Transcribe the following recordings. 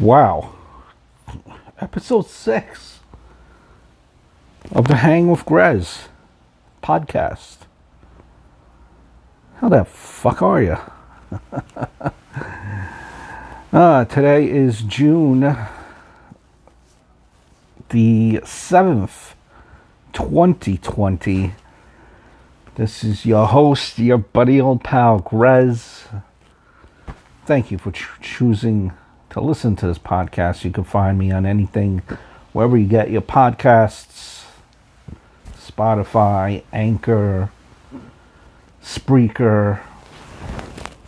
Wow. Episode 6 of the Hang with Grez podcast. How the fuck are you? uh, today is June the 7th, 2020. This is your host, your buddy old pal, Grez. Thank you for ch- choosing to listen to this podcast. You can find me on anything, wherever you get your podcasts Spotify, Anchor, Spreaker,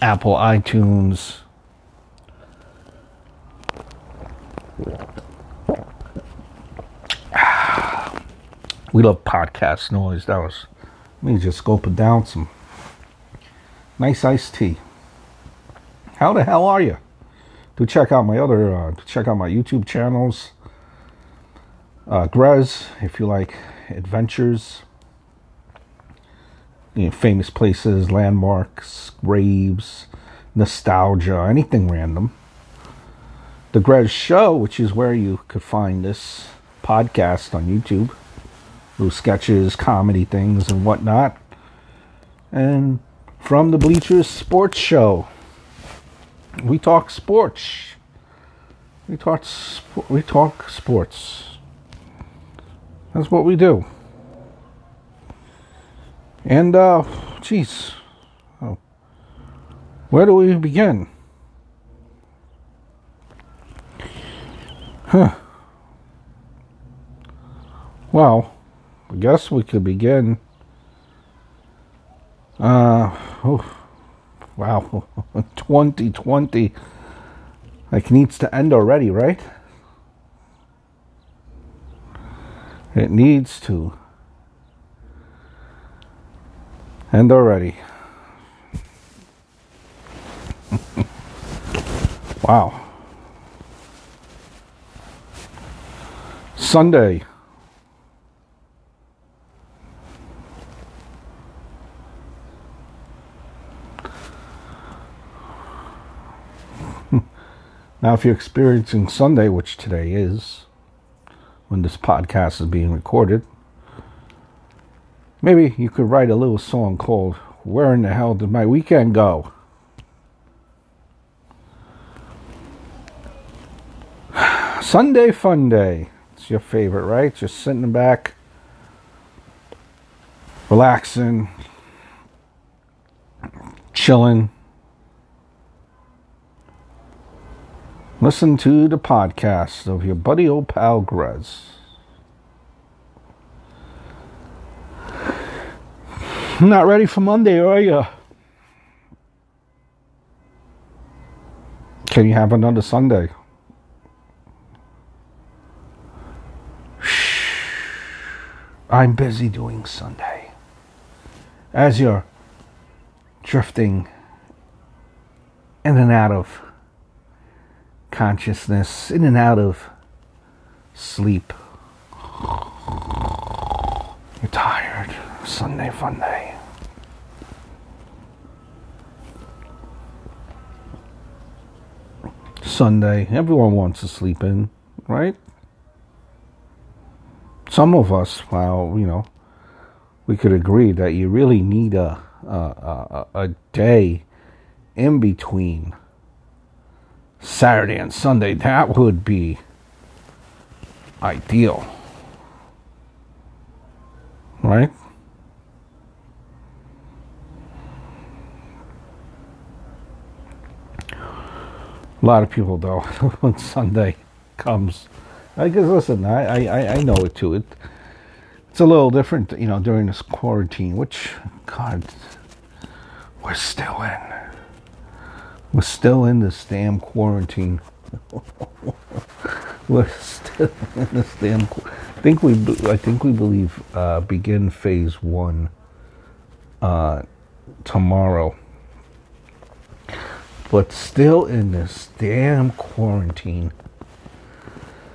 Apple iTunes. We love podcast noise. That was me just gulping down some nice iced tea. How the hell are you? Do check out my other, uh, check out my YouTube channels. Uh, Grez, if you like adventures, you know, famous places, landmarks, graves, nostalgia, anything random. The Grez Show, which is where you could find this podcast on YouTube, little sketches, comedy things, and whatnot. And from the Bleachers Sports Show, we talk sports. We talk. Sp- we talk sports. That's what we do. And uh, jeez, oh. where do we begin? Huh. Well, I guess we could begin. Uh, oh, wow, 2020 like needs to end already, right? It needs to end already. wow. Sunday. Now, if you're experiencing Sunday, which today is, when this podcast is being recorded, maybe you could write a little song called Where in the Hell Did My Weekend Go? Sunday Fun Day. It's your favorite, right? Just sitting back, relaxing, chilling. Listen to the podcast of your buddy old pal Grez. Not ready for Monday, are you? Can you have another Sunday? I'm busy doing Sunday. As you're drifting in and out of consciousness, in and out of sleep. You're tired. Sunday fun day. Sunday, everyone wants to sleep in, right? Some of us, well, you know, we could agree that you really need a a, a, a day in between Saturday and Sunday. That would be ideal, right? A lot of people, though, when Sunday comes, I guess. Listen, I, I, I know it too. It, it's a little different, you know, during this quarantine. Which, God, we're still in. We're still in this damn quarantine. we're still in this damn. I think we, I think we believe, uh, begin phase one uh, tomorrow but still in this damn quarantine.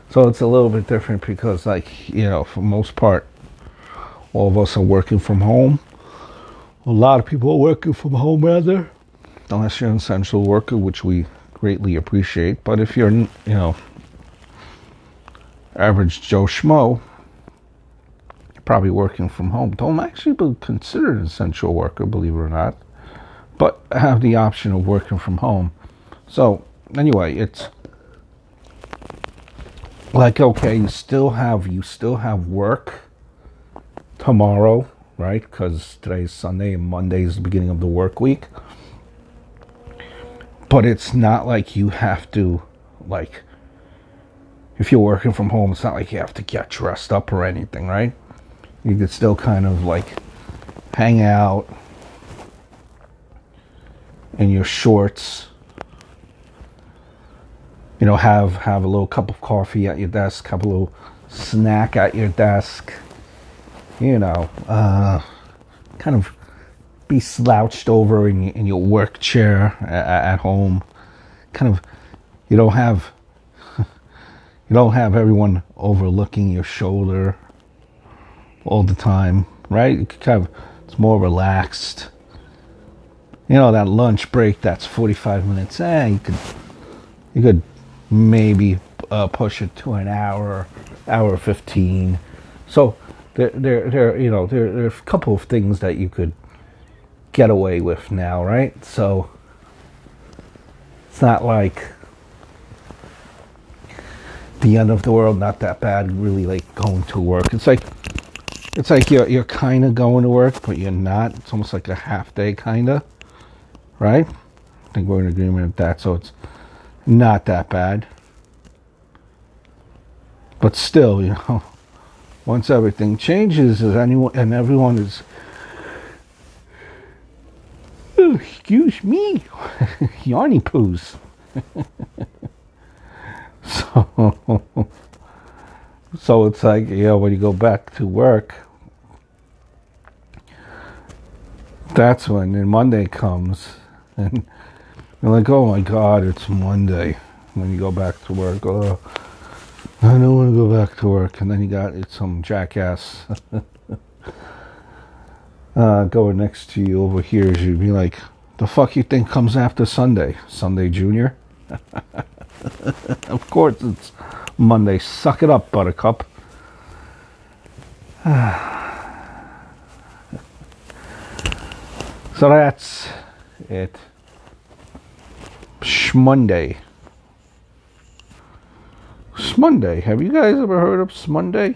So it's a little bit different because, like, you know, for most part, all of us are working from home. A lot of people are working from home, rather, unless you're an essential worker, which we greatly appreciate. But if you're, you know, average Joe Schmo, you're probably working from home, don't actually be considered an essential worker, believe it or not, but have the option of working from home. So, anyway, it's like okay, you still have you still have work tomorrow, right? Because today's Sunday and Monday is the beginning of the work week. But it's not like you have to like if you're working from home, it's not like you have to get dressed up or anything, right? You could still kind of like hang out in your shorts. You know, have have a little cup of coffee at your desk, have a little snack at your desk. You know, uh, kind of be slouched over in, in your work chair at, at home. Kind of, you don't have you don't have everyone overlooking your shoulder all the time, right? Kind of, it's more relaxed. You know, that lunch break, that's 45 minutes. Eh, you could, you could maybe uh, push it to an hour, hour 15. So there, there, there, you know, there, there are a couple of things that you could get away with now, right? So it's not like the end of the world, not that bad. Really like going to work. It's like it's like you're you're kind of going to work, but you're not. It's almost like a half day, kind of, right? I think we're in agreement with that. So it's not that bad, but still, you know, once everything changes, is anyone and everyone is. Oh, excuse me, yarny poos. So, so it's like, you know, when you go back to work, that's when and Monday comes and you're like, oh my God, it's Monday. When you go back to work, oh, I don't want to go back to work. And then you got it's some jackass uh, going next to you over here. You'd be like, the fuck you think comes after Sunday? Sunday Junior? of course, it's Monday. Suck it up, Buttercup. so that's it. Shmonday. Shmonday. Have you guys ever heard of Shmonday?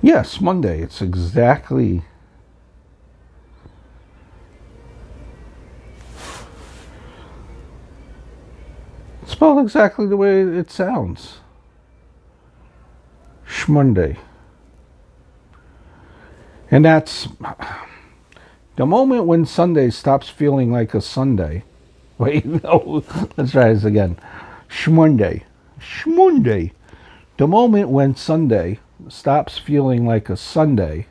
Yes, Monday. It's exactly spelled exactly the way it sounds. Shmonday. And that's the moment when Sunday stops feeling like a Sunday. Wait, no, let's try this again. Shmonday. Shmonday. The moment when Sunday stops feeling like a Sunday.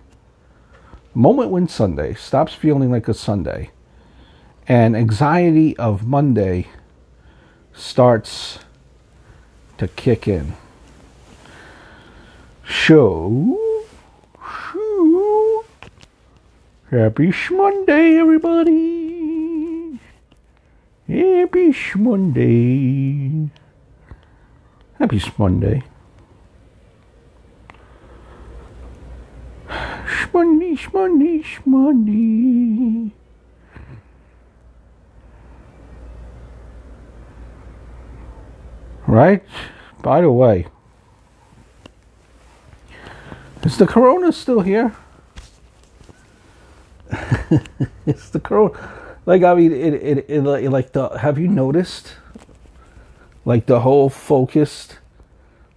Moment when Sunday stops feeling like a Sunday. And anxiety of Monday starts to kick in. So, so happy Monday, everybody! Happy Monday! Happy Monday! Shmonday, Shmonday. Right? By the way, is the corona still here? it's the corona. Like I mean, it, it, it, like the. Have you noticed? Like the whole focus,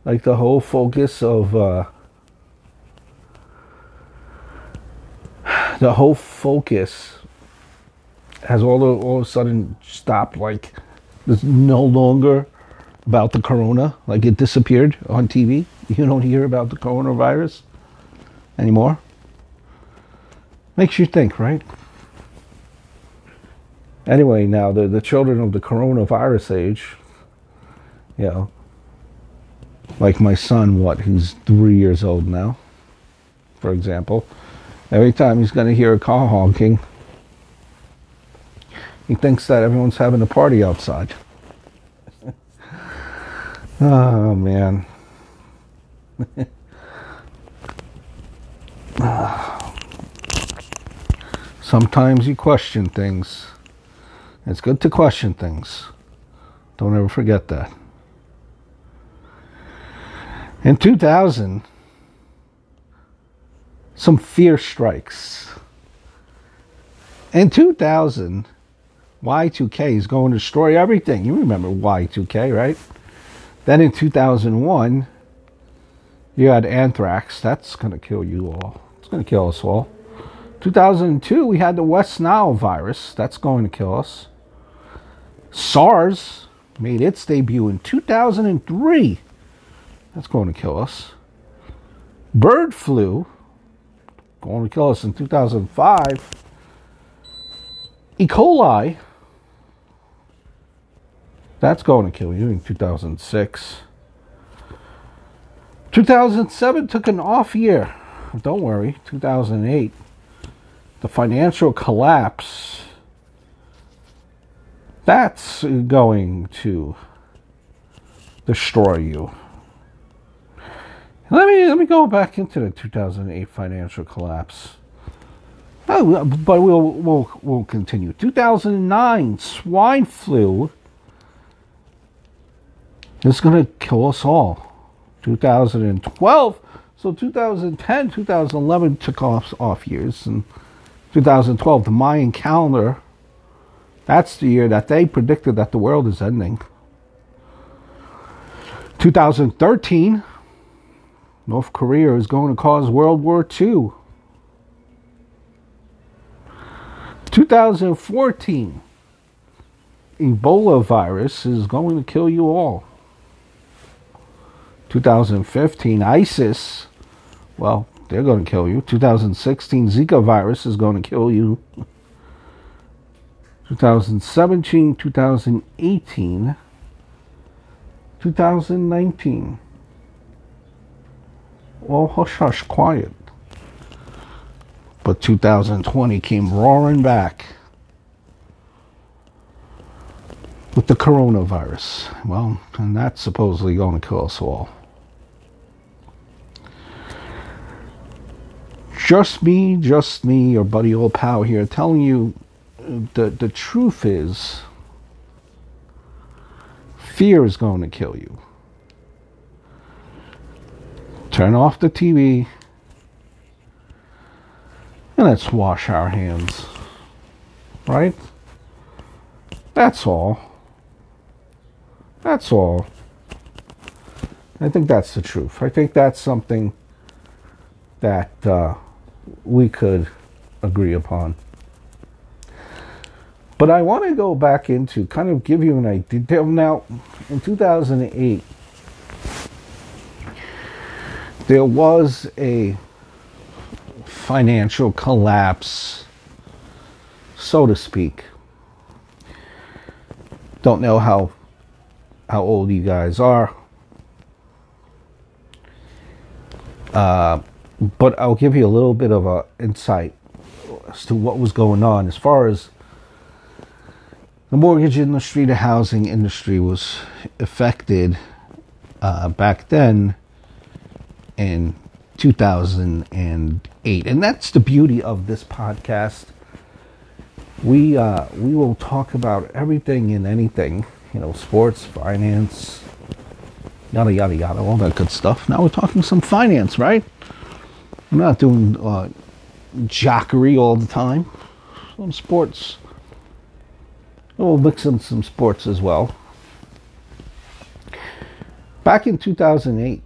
like the whole focus of uh, the whole focus has all of, all of a sudden stopped. Like there's no longer about the corona, like it disappeared on TV. You don't hear about the coronavirus anymore. Makes you think, right? Anyway, now the, the children of the coronavirus age, you know, like my son, what, he's three years old now, for example. Every time he's going to hear a car honking, He thinks that everyone's having a party outside. oh, man. Sometimes you question things. It's good to question things. Don't ever forget that. In 2000, some fear strikes. In 2000, Y2K is going to destroy everything. You remember Y2K, right? Then in 2001, you had anthrax. That's going to kill you all. It's going to kill us all. 2002, we had the West Nile virus. That's going to kill us. SARS made its debut in 2003. That's going to kill us. Bird flu, going to kill us in 2005. E. coli, that's going to kill you in 2006. 2007 took an off year. Don't worry, 2008. The financial collapse. That's going to destroy you. Let me let me go back into the 2008 financial collapse. Oh, but we'll we'll we'll continue. 2009 swine flu is going to kill us all. 2012, so 2010, 2011 took off off years, and 2012 the Mayan calendar. That's the year that they predicted that the world is ending. 2013 North Korea is going to cause World War II. 2014, Ebola virus is going to kill you all. 2015, ISIS, well, they're going to kill you. 2016, Zika virus is going to kill you. 2017, 2018, 2019 all hush hush quiet. But 2020 came roaring back with the coronavirus. Well, and that's supposedly going to kill us all. Just me, just me, your buddy old pal here, telling you the, the truth is fear is going to kill you turn off the TV, and let's wash our hands. Right? That's all. That's all. I think that's the truth. I think that's something that uh, we could agree upon. But I want to go back into kind of give you an idea. Now, in 2008, there was a financial collapse, so to speak. Don't know how how old you guys are. Uh, but I'll give you a little bit of a insight as to what was going on as far as the mortgage industry, the housing industry was affected uh, back then in 2008. And that's the beauty of this podcast. We uh, we will talk about everything and anything, you know, sports, finance, yada yada yada, all that good stuff. Now we're talking some finance, right? I'm not doing uh, jockery all the time. Some sports. We'll mix in some sports as well. Back in 2008,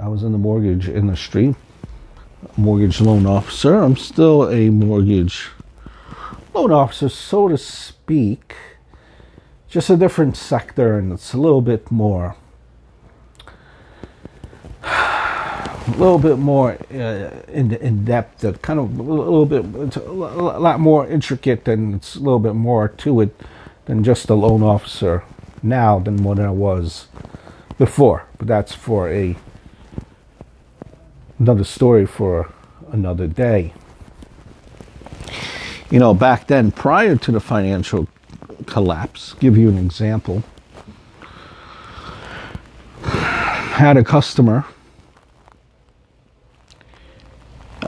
I was in the mortgage industry, mortgage loan officer. I'm still a mortgage loan officer, so to speak. Just a different sector, and it's a little bit more, a little bit more uh, in in depth. Uh, kind of a little bit, it's a lot more intricate, and it's a little bit more to it than just a loan officer now than what I was before. But that's for a another story for another day. You know, back then, prior to the financial collapse, give you an example. Had a customer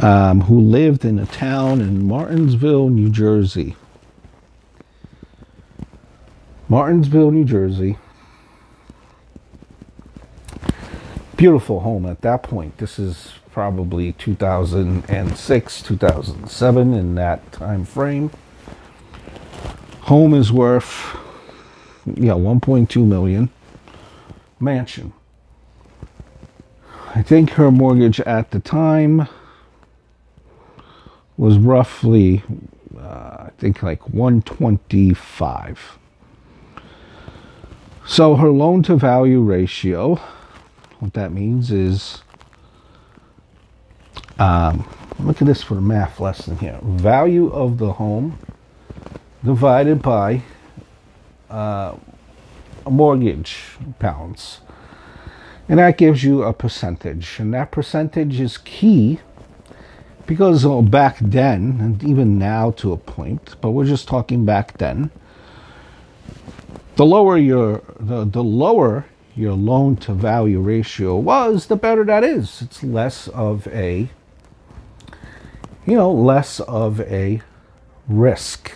um, who lived in a town in Martinsville, New Jersey. Martinsville, New Jersey. Beautiful home at that point. This is probably 2006, 2007 in that time frame. Home is worth yeah, 1.2 million. Mansion. I think her mortgage at the time was roughly uh, I think like 125. So her loan to value ratio, what that means is, um, look at this for the math lesson here. Value of the home divided by uh, a mortgage balance. And that gives you a percentage. And that percentage is key because oh, back then, and even now to a point, but we're just talking back then the lower your the, the lower your loan to value ratio was, the better that is. It's less of a you know, less of a risk.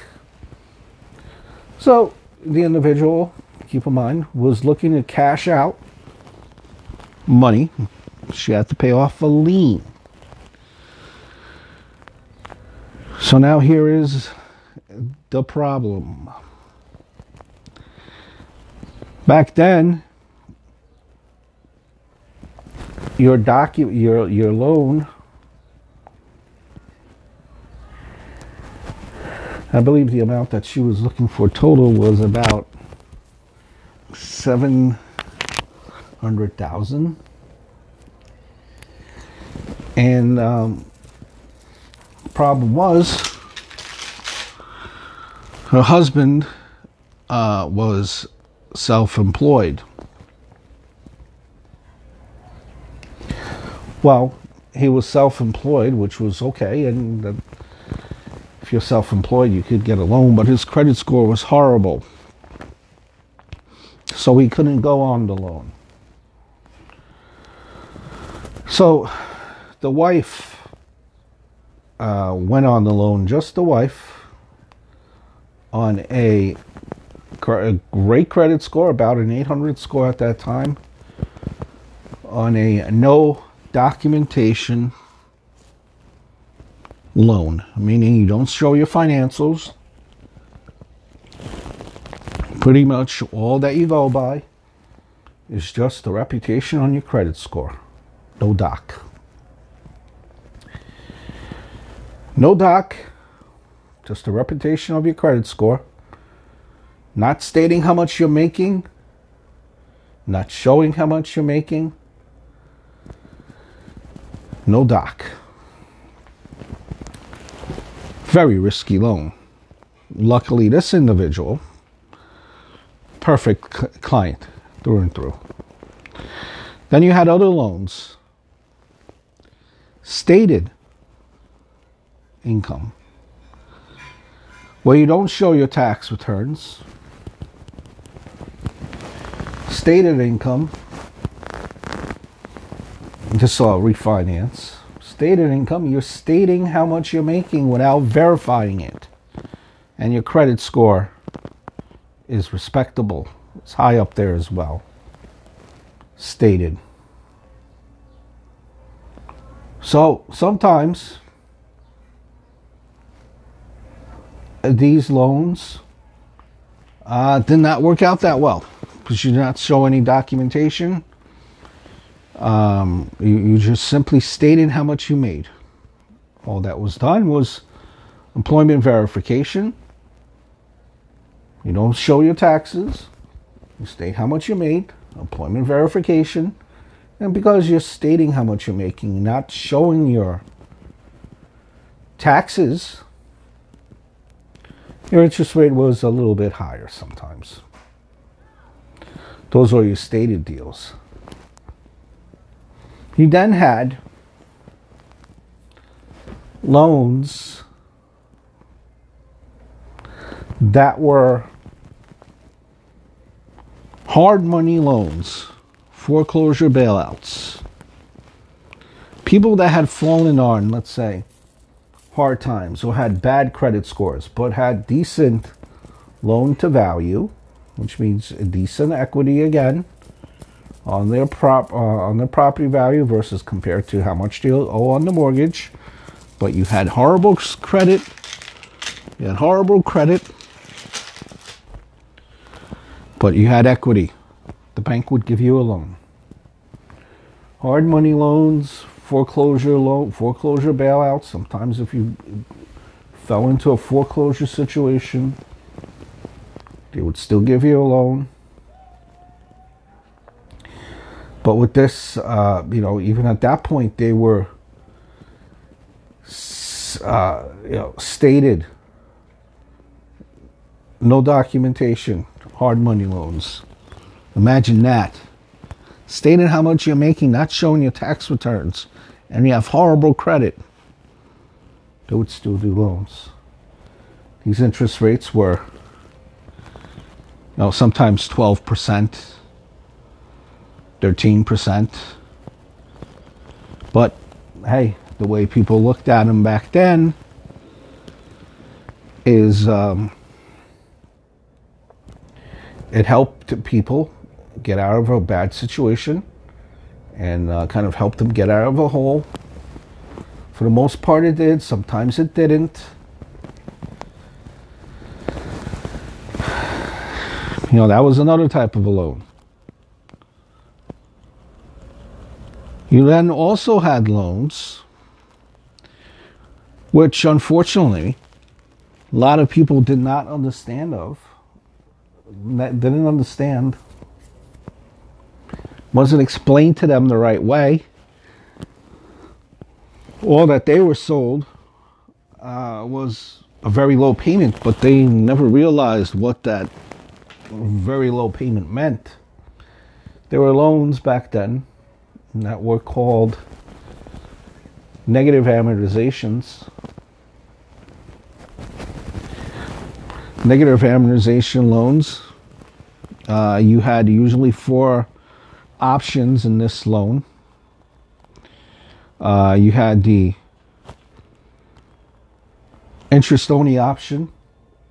So the individual, keep in mind, was looking to cash out money. She had to pay off a lien. So now here is the problem. Back then, your docu- your your loan I believe the amount that she was looking for total was about seven hundred thousand, and um, problem was her husband uh, was self employed. Well, he was self employed, which was okay, and you're self employed, you could get a loan, but his credit score was horrible. So he couldn't go on the loan. So the wife uh, went on the loan, just the wife, on a a great credit score, about an 800 score at that time, on a no documentation loan, meaning you don't show your financials. Pretty much all that you go by is just the reputation on your credit score. No doc. No doc, just the reputation of your credit score not stating how much you're making, not showing how much you're making. No doc. Very risky loan. Luckily, this individual, perfect client through and through. Then you had other loans. Stated income. Where you don't show your tax returns, stated income, just saw refinance. Stated income, you're stating how much you're making without verifying it. And your credit score is respectable. It's high up there as well. Stated. So sometimes these loans uh, did not work out that well because you did not show any documentation. Um, you, you just simply stated how much you made. All that was done was employment verification. You don't show your taxes. You state how much you made, employment verification. And because you're stating how much you're making, not showing your taxes, your interest rate was a little bit higher sometimes. Those are your stated deals. He then had loans that were hard money loans, foreclosure bailouts, people that had fallen on, let's say, hard times or had bad credit scores but had decent loan to value, which means decent equity again on their prop uh, on their property value versus compared to how much you owe on the mortgage, but you had horrible credit, you had horrible credit, but you had equity. The bank would give you a loan. Hard money loans, foreclosure loan, foreclosure bailouts. Sometimes if you fell into a foreclosure situation, they would still give you a loan. But with this, uh, you know, even at that point, they were, uh, you know, stated no documentation, hard money loans. Imagine that. Stating how much you're making, not showing your tax returns, and you have horrible credit. They would still do loans. These interest rates were, you know, sometimes 12%, 13%. But hey, the way people looked at them back then is um, it helped people get out of a bad situation and uh, kind of helped them get out of a hole. For the most part, it did. Sometimes it didn't. You know, that was another type of a loan. You then also had loans, which unfortunately a lot of people did not understand of, didn't understand, wasn't explained to them the right way, or that they were sold uh, was a very low payment, but they never realized what that very low payment meant. There were loans back then that were called negative amortizations. Negative amortization loans, uh, you had usually four options in this loan. Uh, you had the interest only option.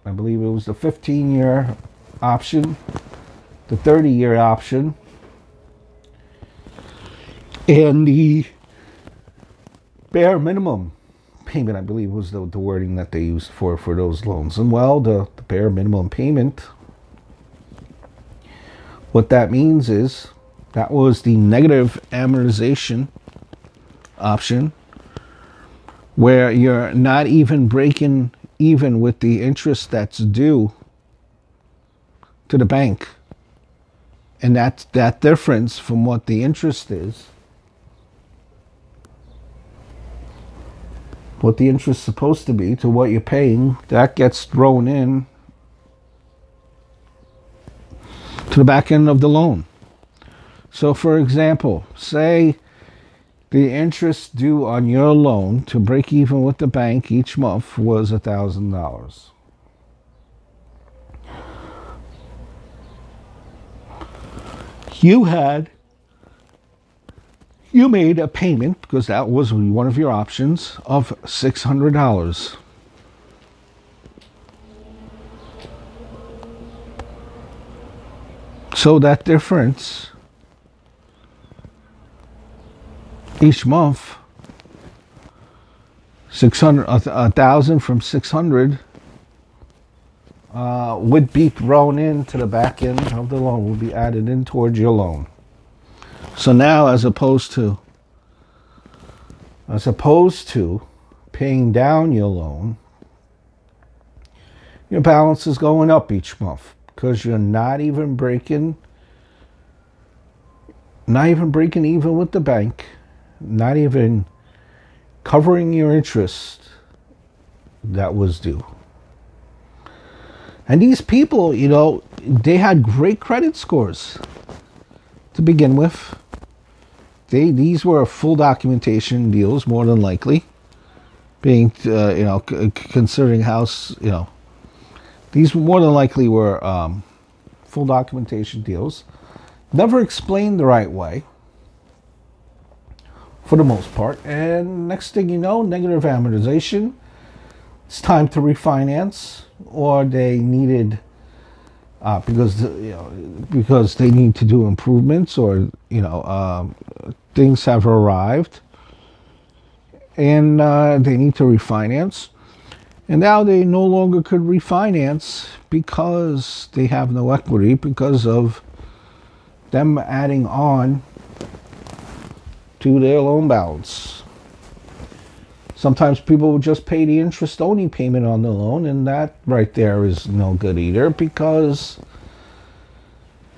I believe it was the 15 year option, the 30 year option, and the bare minimum payment, I believe, was the, the wording that they used for, for those loans. And well, the, the bare minimum payment, what that means is that was the negative amortization option, where you're not even breaking even with the interest that's due to the bank. And that, that difference from what the interest is what the interest is supposed to be to what you're paying, that gets thrown in to the back end of the loan. So, for example, say the interest due on your loan to break even with the bank each month was $1,000. You had you made a payment because that was one of your options of $600. So that difference each month 600 a thousand from 600 uh, would be thrown into the back end of the loan would be added in towards your loan so now, as opposed to as opposed to paying down your loan, your balance is going up each month because you're not even breaking not even breaking even with the bank, not even covering your interest that was due. And these people, you know, they had great credit scores to begin with. They these were full documentation deals, more than likely, being uh, you know c- considering how you know These more than likely were um, full documentation deals, never explained the right way for the most part. And next thing you know, negative amortization. It's time to refinance, or they needed uh, because you know because they need to do improvements, or you know um, things have arrived, and uh, they need to refinance. And now they no longer could refinance because they have no equity because of them adding on to their loan balance. Sometimes people will just pay the interest only payment on the loan, and that right there is no good either because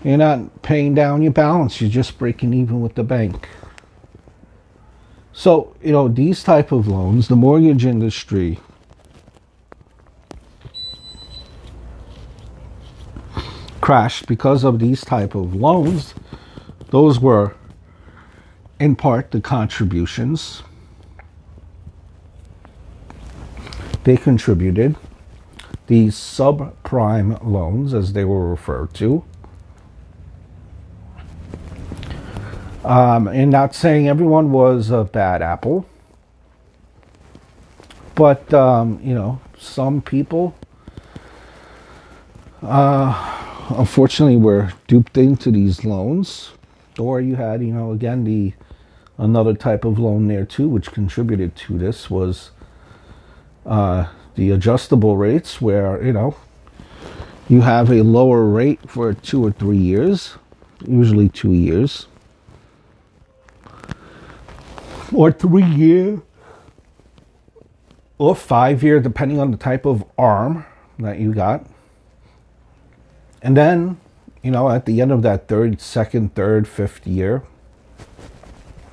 you're not paying down your balance, you're just breaking even with the bank. So, you know, these type of loans, the mortgage industry crashed because of these type of loans. Those were in part the contributions they contributed these subprime loans as they were referred to um, and not saying everyone was a bad apple but um, you know some people uh, unfortunately were duped into these loans. Or you had you know again the another type of loan there too, which contributed to this was uh, the adjustable rates, where you know you have a lower rate for two or three years, usually two years, or three year, or five year, depending on the type of arm that you got. And then, you know, at the end of that third, second, third, fifth year,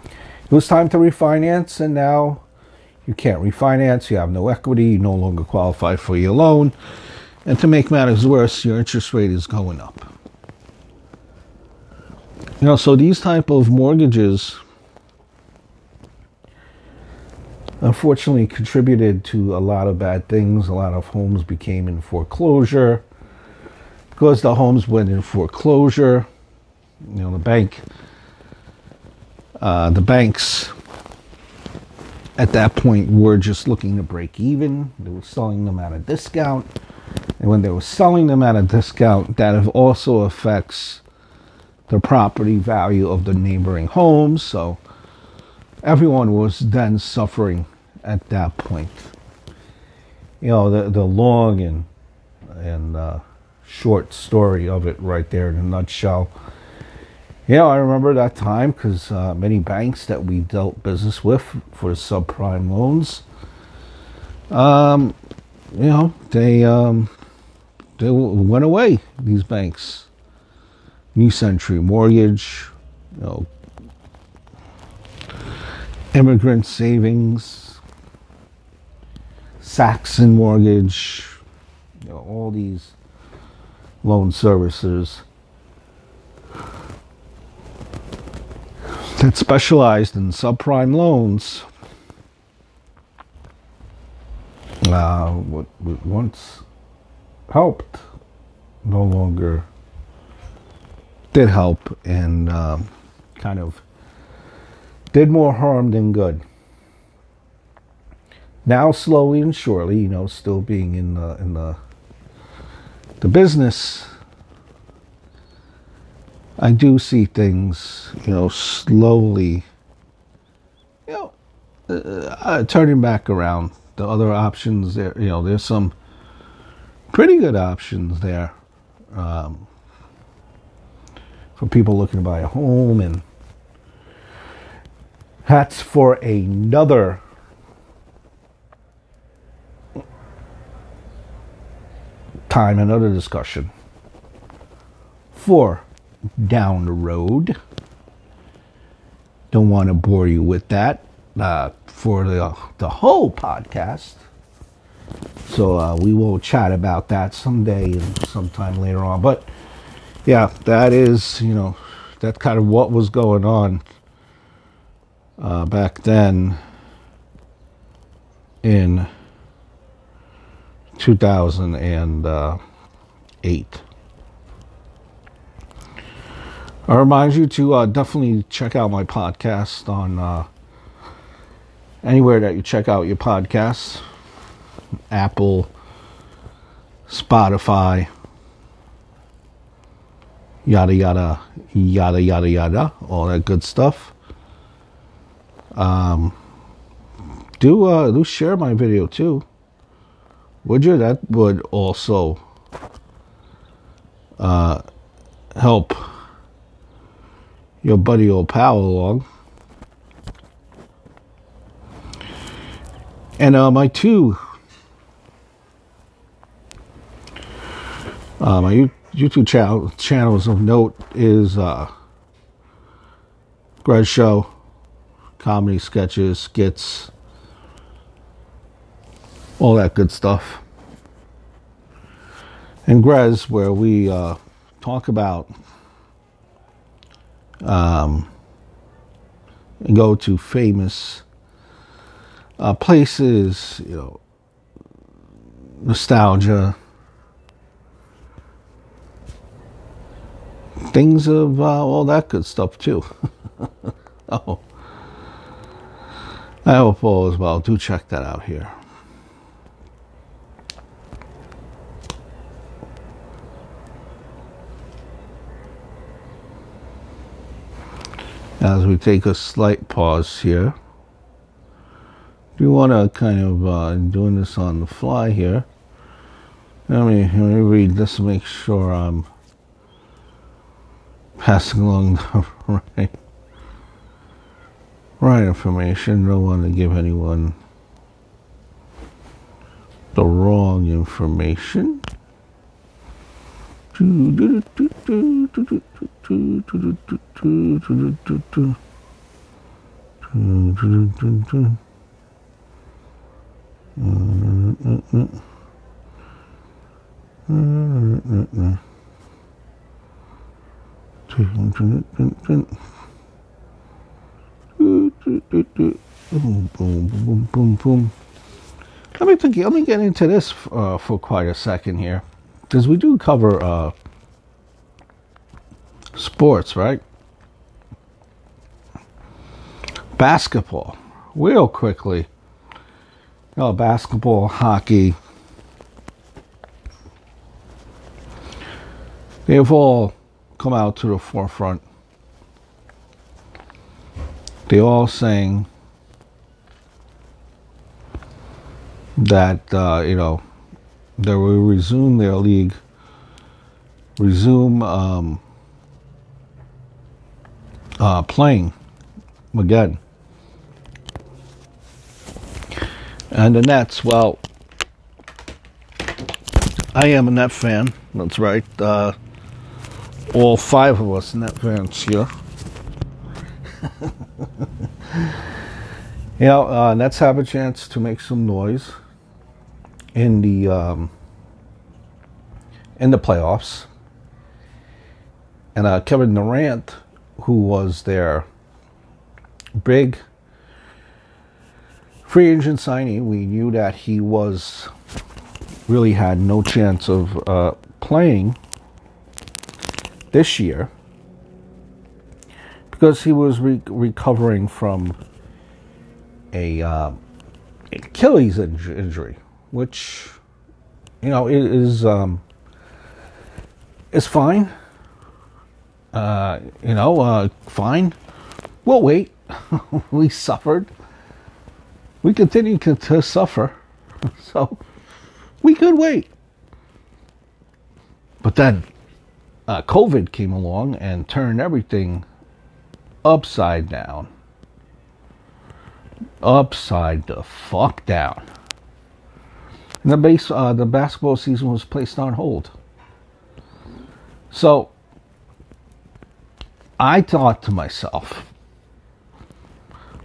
it was time to refinance, and now you can't refinance. You have no equity. You no longer qualify for your loan. And to make matters worse, your interest rate is going up. You know, so these type of mortgages unfortunately contributed to a lot of bad things. A lot of homes became in foreclosure. Because the homes went in foreclosure, you know, the bank uh, the banks at that point were just looking to break even. They were selling them at a discount. And when they were selling them at a discount, that also affects the property value of the neighboring homes. So everyone was then suffering at that point. You know, the, the long and, and uh, short story of it right there in a nutshell yeah, you know, I remember that time because uh, many banks that we dealt business with for subprime loans, um, you know, they um, they went away. These banks, New Century Mortgage, you know, Emigrant Savings, Saxon Mortgage, you know, all these loan servicers that specialized in subprime loans uh, what, what once helped no longer did help and um, kind of did more harm than good. Now, slowly and surely, you know, still being in the in the the business I do see things, you know, slowly, you know, uh, uh, turning back around. The other options there, you know, there's some pretty good options there um, for people looking to buy a home, and that's for another time, another discussion. For down the road. Don't want to bore you with that uh, for the, the whole podcast. So uh, we will chat about that someday and sometime later on. But yeah, that is, you know, that's kind of what was going on uh, back then in 2008. I remind you to uh, definitely check out my podcast on uh, anywhere that you check out your podcasts Apple, Spotify, yada, yada, yada, yada, yada, all that good stuff. Um, do uh, do share my video too. Would you? That would also uh, help your buddy old pal along. And uh, my two, uh, my YouTube channel, channels of note is uh, Show, comedy sketches, skits, all that good stuff. And Grez, where we uh, talk about um, go to famous uh, places, you know, nostalgia, things of uh, all that good stuff too. oh, I hope all well. Do check that out here. as we take a slight pause here. Do you want to kind of uh, doing this on the fly here? Let me, let me read this to make sure I'm passing along the right, right information. Don't want to give anyone the wrong information. Boom, boom, boom, boom, boom. Let me think, let me get into this uh, for quite a second here, because we do cover uh, sports, right? Basketball, real quickly. Know, basketball, hockey. They've all come out to the forefront. They all saying that, uh, you know, they will resume their league, resume um, uh, playing again. And the Nets, well, I am a Net fan. That's right. Uh, all five of us Net fans here. you know, uh, Nets have a chance to make some noise in the um, in the playoffs. And uh, Kevin Durant who was their big free agent signing. We knew that he was really had no chance of uh, playing this year because he was re- recovering from a uh, Achilles injury, which you know is um, is fine. Uh, you know, uh, fine. We'll wait. we suffered. We continue to, to suffer. So we could wait. But then uh, COVID came along and turned everything upside down. Upside the fuck down. And the base, uh, the basketball season was placed on hold. So I thought to myself,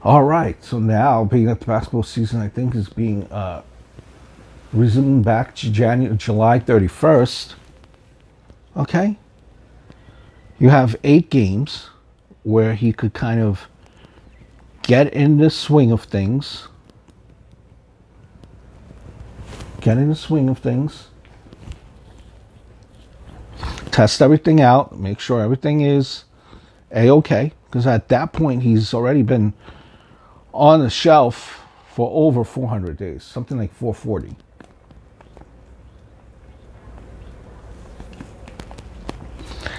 all right, so now being that the basketball season, I think, is being uh, resumed back to January, July 31st. Okay. You have eight games where he could kind of get in the swing of things. get in the swing of things, test everything out, make sure everything is a okay. Because at that point, he's already been on the shelf for over 400 days, something like 440.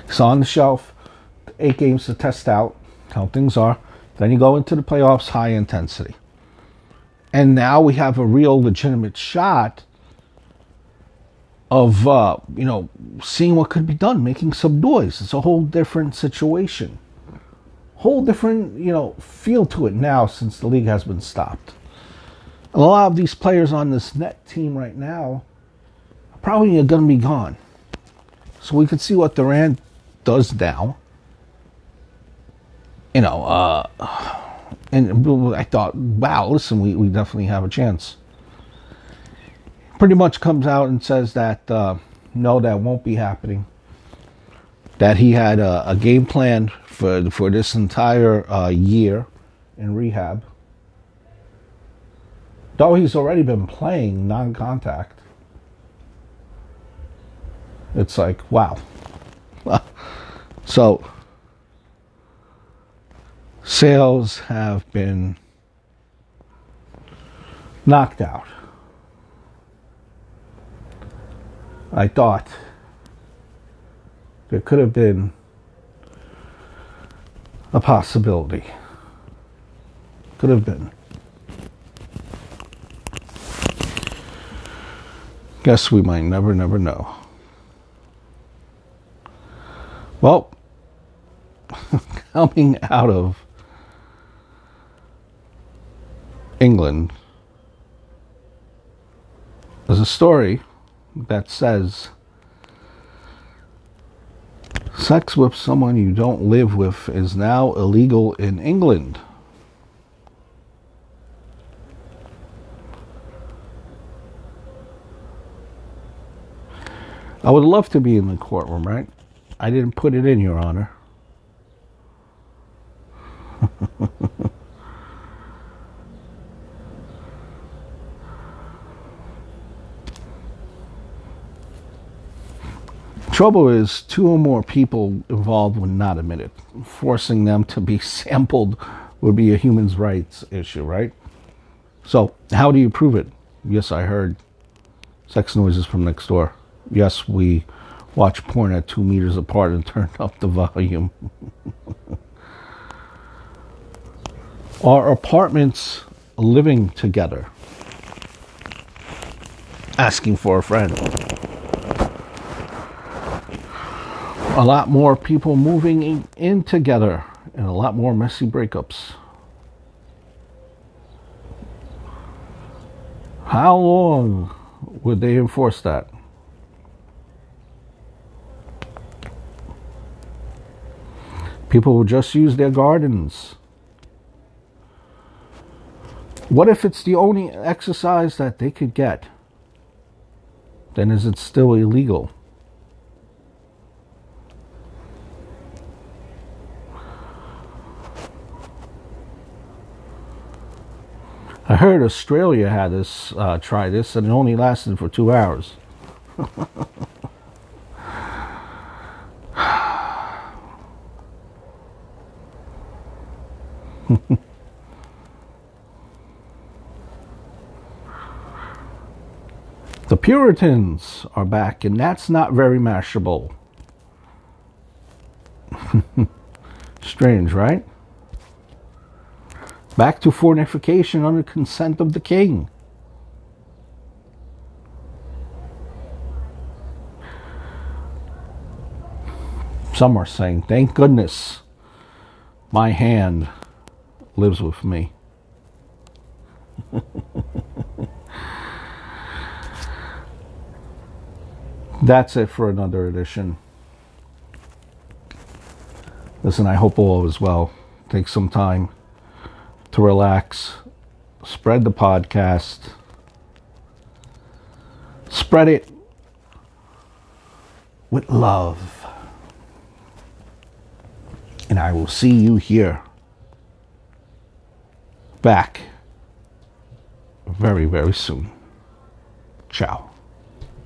It's on the shelf, eight games to test out how things are. Then you go into the playoffs, high intensity. And now we have a real legitimate shot of, uh, you know, seeing what could be done, making some noise. It's a whole different situation. Whole different, you know, feel to it now since the league has been stopped. A lot of these players on this net team right now probably are probably going to be gone. So we could see what Durant does now. You know, uh, and I thought, wow, listen, we, we definitely have a chance. Pretty much comes out and says that uh, no, that won't be happening. That he had a, a game plan for for this entire uh, year in rehab. Though he's already been playing non-contact, it's like wow. So sales have been knocked out. I thought there could have been a possibility. Could have been. Guess we might never, never know. Well, coming out of England, there's a story that says sex with someone you don't live with is now illegal in England. I would love to be in the courtroom, right? I didn't put it in, Your Honor. Trouble is, two or more people involved would not admit it. Forcing them to be sampled would be a human rights issue, right? So, how do you prove it? Yes, I heard sex noises from next door. Yes, we watch porn at two meters apart and turned up the volume. Are apartments living together? Asking for a friend. A lot more people moving in, together and a lot more messy breakups. How long would they enforce that? People will just use their gardens. What if it's the only exercise that they could get? Then is it still illegal? I heard Australia had this uh, try this, and it only lasted for two hours. the Puritans are back, and that's not very mashable. Strange, right? Back to fornication under consent of the king. Some are saying, thank goodness my hand lives with me. That's it for another edition. Listen, I hope all is well. Take some time to relax, spread the podcast, spread it with love. And I will see you here back very, very soon. Ciao.